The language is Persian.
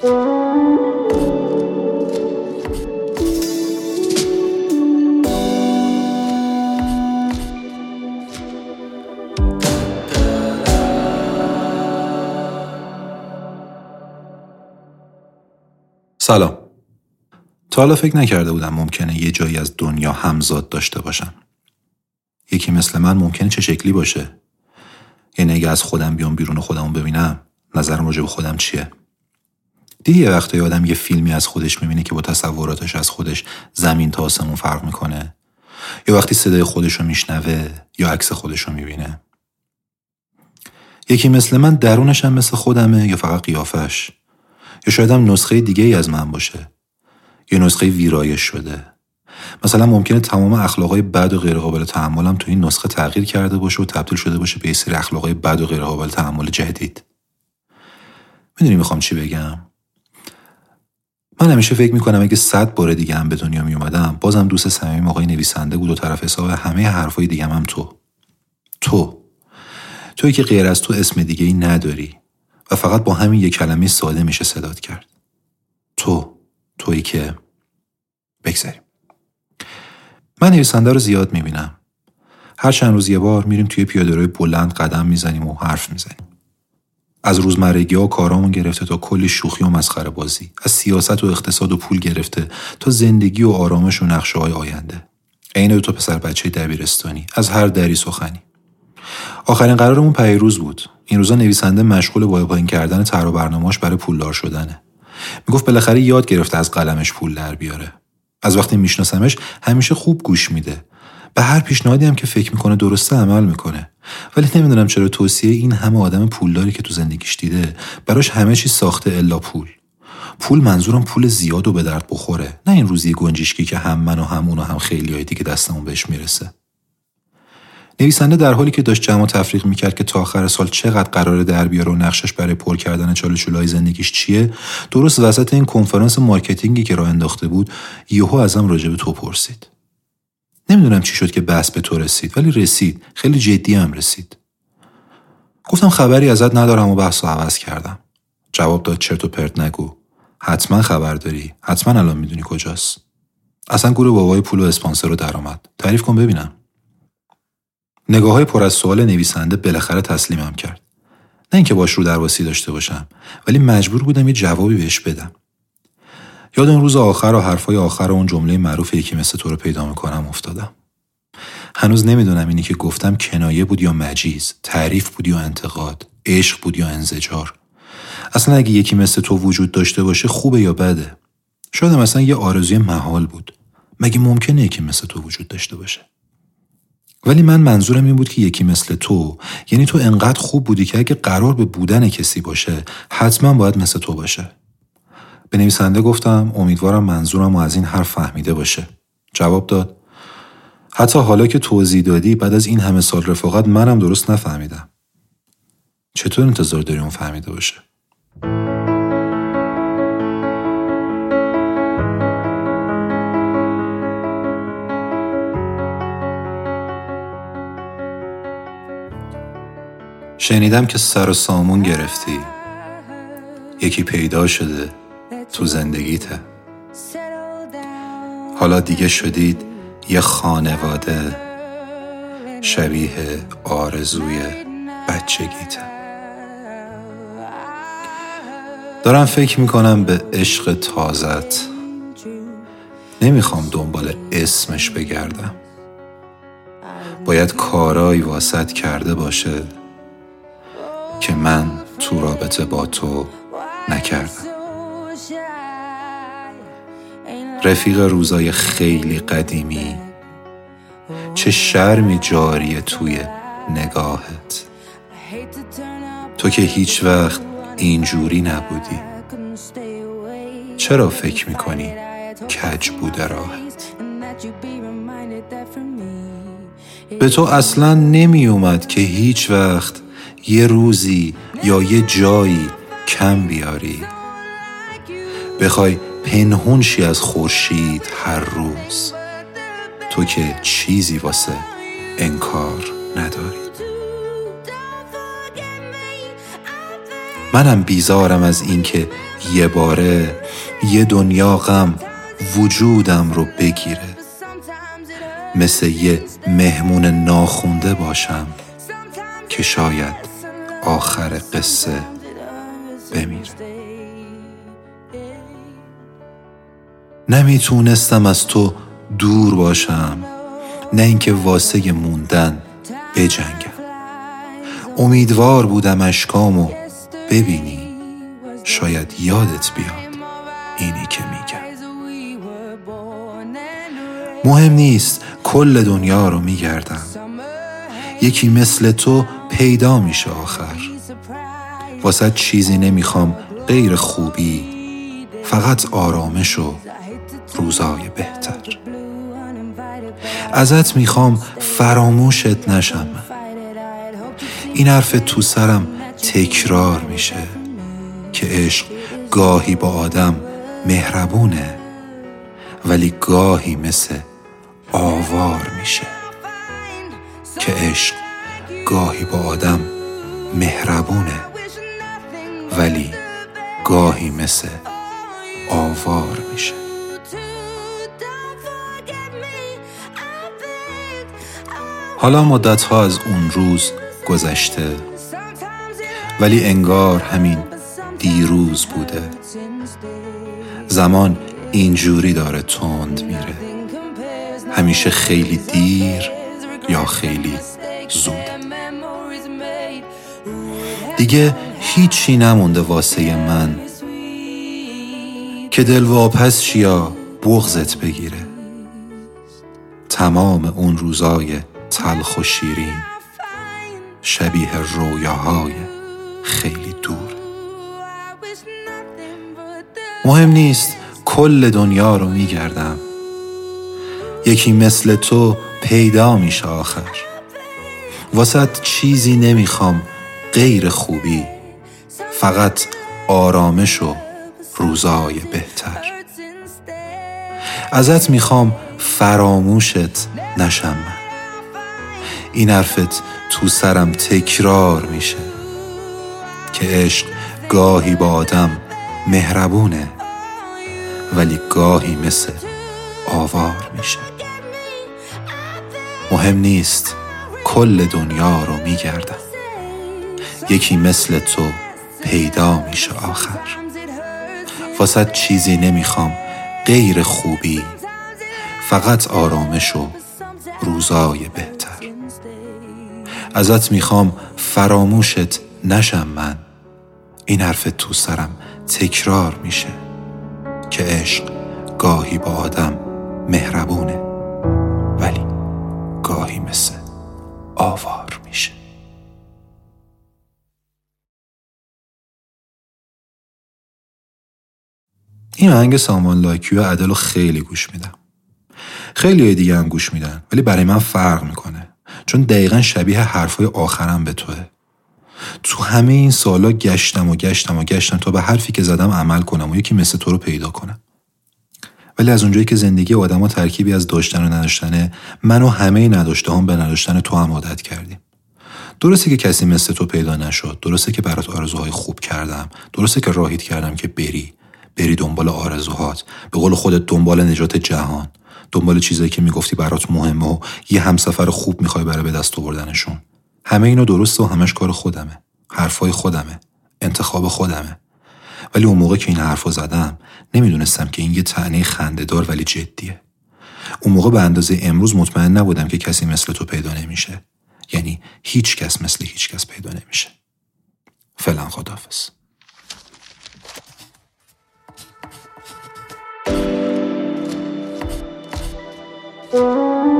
سلام. تا حالا فکر نکرده بودم ممکنه یه جایی از دنیا همزاد داشته باشم. یکی مثل من ممکنه چه شکلی باشه؟ یعنی اگه از خودم بیام بیرون خودمو ببینم نظرم راجع به خودم چیه؟ دیدی یه آدم یه فیلمی از خودش می‌بینه که با تصوراتش از خودش زمین تا آسمون فرق می‌کنه؟ یا وقتی صدای خودش رو میشنوه یا عکس خودش رو می‌بینه؟ یکی مثل من درونش هم مثل خودمه یا فقط قیافش؟ یا شاید هم نسخه دیگه ای از من باشه؟ یا نسخه ویرایش شده؟ مثلا ممکنه تمام اخلاقای بد و غیرقابل تحملم تو این نسخه تغییر کرده باشه و تبدیل شده باشه به سری اخلاقای بد و غیرقابل تحمل جدید. می‌دونی می‌خوام چی بگم؟ من همیشه فکر می‌کنم اگه صد بار دیگه هم به دنیا میومدم بازم دوست صمیم آقای نویسنده بود و طرف حساب همه حرفای دیگه هم, هم تو. تو. توی که غیر از تو اسم دیگه ای نداری و فقط با همین یک کلمه ساده میشه صدات کرد. تو. تویی که بگذاریم. من نویسنده رو زیاد می‌بینم. هر چند روز یه بار میریم توی پیاده بلند قدم می‌زنیم و حرف می‌زنیم. از روزمرگی ها و کارامون گرفته تا کلی شوخی و مسخره بازی. از سیاست و اقتصاد و پول گرفته تا زندگی و آرامش و نقشه های آینده. عین دو تا پسر بچه دبیرستانی. از هر دری سخنی. آخرین قرارمون پیروز بود. این روزا نویسنده مشغول با پایین کردن طرح و برنامه‌اش برای پولدار شدنه. می‌گفت بالاخره یاد گرفته از قلمش پول در بیاره. از وقتی میشناسمش همیشه خوب گوش میده. به هر پیشنهادی هم که فکر می‌کنه درسته عمل می‌کنه. ولی نمی‌دونم چرا توصیه این همه آدم پولداری که تو زندگیش دیده براش همه چی ساخته الا پول. پول منظورم پول زیاد و به درد بخوره نه این روزی گنجشکی که هم من و هم اون و هم خیلی های دیگه دستمون بهش می‌رسه. نویسنده در حالی که داشت جمع تفریق می‌کرد که تا آخر سال چقدر قرار در بیاره و نقشش برای پر کردن چالشولای زندگیش چیه درست وسط این کنفرانس مارکتینگی که راه انداخته بود یهو ازم راجع به تو پرسید. نمی‌دونم چی شد که بحث به تو رسید ولی رسید. خیلی جدی هم رسید. گفتم خبری ازت ندارم و بحث رو عوض کردم. جواب داد چرت و پرت نگو. حتما خبر داری. حتما الان می‌دونی کجاست. اصلا گروه بابای پول و اسپانسر رو درآمد. تعریف کن ببینم. نگاه های پر از سوال نویسنده بالاخره تسلیمم کرد. نه اینکه باش رو درواسی داشته باشم ولی مجبور بودم یه جوابی بهش بدم. یاد اون روز آخر و حرفای آخر و اون جمله معروف یکی مثل تو رو پیدا می‌کنم افتادم. هنوز نمی‌دونم اینی که گفتم کنایه بود یا مجیز، تعریف بود یا انتقاد، عشق بود یا انزجار. اصلا اگه یکی مثل تو وجود داشته باشه خوبه یا بده. شاید مثلا یه آرزوی محال بود. مگه ممکنه یکی مثل تو وجود داشته باشه؟ ولی من منظورم این بود که یکی مثل تو یعنی تو انقدر خوب بودی که اگه قرار به بودن کسی باشه حتما باید مثل تو باشه به نویسنده گفتم امیدوارم منظورم از این حرف فهمیده باشه. جواب داد. حتی حالا که توضیح دادی بعد از این همه سال رفاقت منم درست نفهمیدم. چطور انتظار داری اون فهمیده باشه؟ شنیدم که سر و سامون گرفتی. یکی پیدا شده. تو زندگیته. حالا دیگه شدید یه خانواده شبیه آرزوی بچگیته. دارم فکر می‌کنم به عشق تازت نمی‌خوام دنبال اسمش بگردم. باید کارایی واسط کرده باشه که من تو رابطه با تو نکردم. رفیق روزای خیلی قدیمی. چه شرمی جاری توی نگاهت. تو که هیچ وقت اینجوری نبودی. چرا فکر می‌کنی کج بوده راهت؟ به تو اصلا نمی اومد که هیچ وقت یه روزی یا یه جایی کم بیاری. بخوای پنهون شی از خورشید هر روز. تو که چیزی واسه انکار نداری. منم بیزارم از اینکه یه باره یه دنیا غم وجودم رو بگیره. مثل یه مهمون ناخونده باشم که شاید آخر قصه بمیره. نمی‌تونستم از تو دور باشم نه اینکه واسه موندن بجنگم. امیدوار بودم اشکامو ببینی شاید یادت بیاد اینی که میگم. مهم نیست کل دنیا رو میگردم. یکی مثل تو پیدا میشه آخر. واسه چیزی نمی‌خوام غیر خوبی فقط آرامش و روزای بهتر. ازت می‌خوام فراموشت نشم این حرف تو سرم تکرار میشه که عشق گاهی با آدم مهربونه ولی گاهی مثل آوار میشه که عشق گاهی با آدم مهربونه ولی گاهی مثل آوار میشه. حالا مدت ها از اون روز گذشته. ولی انگار همین دیروز بوده. زمان اینجوری داره تند میره. همیشه خیلی دیر یا خیلی زود. دیگه هیچی نمونده واسه من که دل واپس شیا بغزت بگیره. تمام اون روزای تلخ و شیرین شبیه رویاهای خیلی دور. مهم نیست کل دنیا رو میگردم. یکی مثل تو پیدا میشه آخر. واسط چیزی نمی‌خوام غیر خوبی. فقط آرامش و روزای بهتر. ازت می‌خوام فراموشت نشم. این حرفت تو سرم تکرار میشه. که عشق گاهی با آدم مهربونه ولی گاهی مثل آوار میشه. مهم نیست کل دنیا رو میگردم. یکی مثل تو پیدا میشه آخر. واسط چیزی نمی‌خوام غیر خوبی فقط آرامش و روزای بهتر. ازت می‌خوام فراموشت نشم من. این حرف تو سرم تکرار میشه که عشق گاهی با آدم مهربونه ولی گاهی مثل آوار میشه. این آهنگ سامان لاکیو عدل خیلی گوش میدم. خیلی دیگه هم گوش میدن ولی برای من فرق می‌کنه. چون دقیقا شبیه حرفای آخرم به توه. تو همه این سالا گشتم و گشتم و گشتم تا به حرفی که زدم عمل کنم و یکی مثل تو رو پیدا کنم. ولی از اونجایی که زندگی آدما ترکیبی از داشتن و نداشتنه من و همه نداشته هم به نداشتن تو هم عادت کردیم. درسته که کسی مثل تو پیدا نشد درسته که برات آرزوهای خوب کردم درسته که راهید کردم که بری بری دنبال آرزوهات به قول خودت دنبال نجات جهان. دنبال چیزایی که می‌گفتی برات مهمه و یه همسفر خوب می‌خوای برای به دست آوردنشون. همه اینو درسته و همش کار خودمه. حرفای خودمه. انتخاب خودمه. ولی اون موقع که این حرفو زدم نمی‌دونستم که این یه تعنی خندهدار ولی جدیه. اون موقع به اندازه امروز مطمئن نبودم که کسی مثل تو پیدا نمیشه. یعنی هیچ کس مثل هیچ کس پیدا نمیشه. فعلا خداحافظ. Música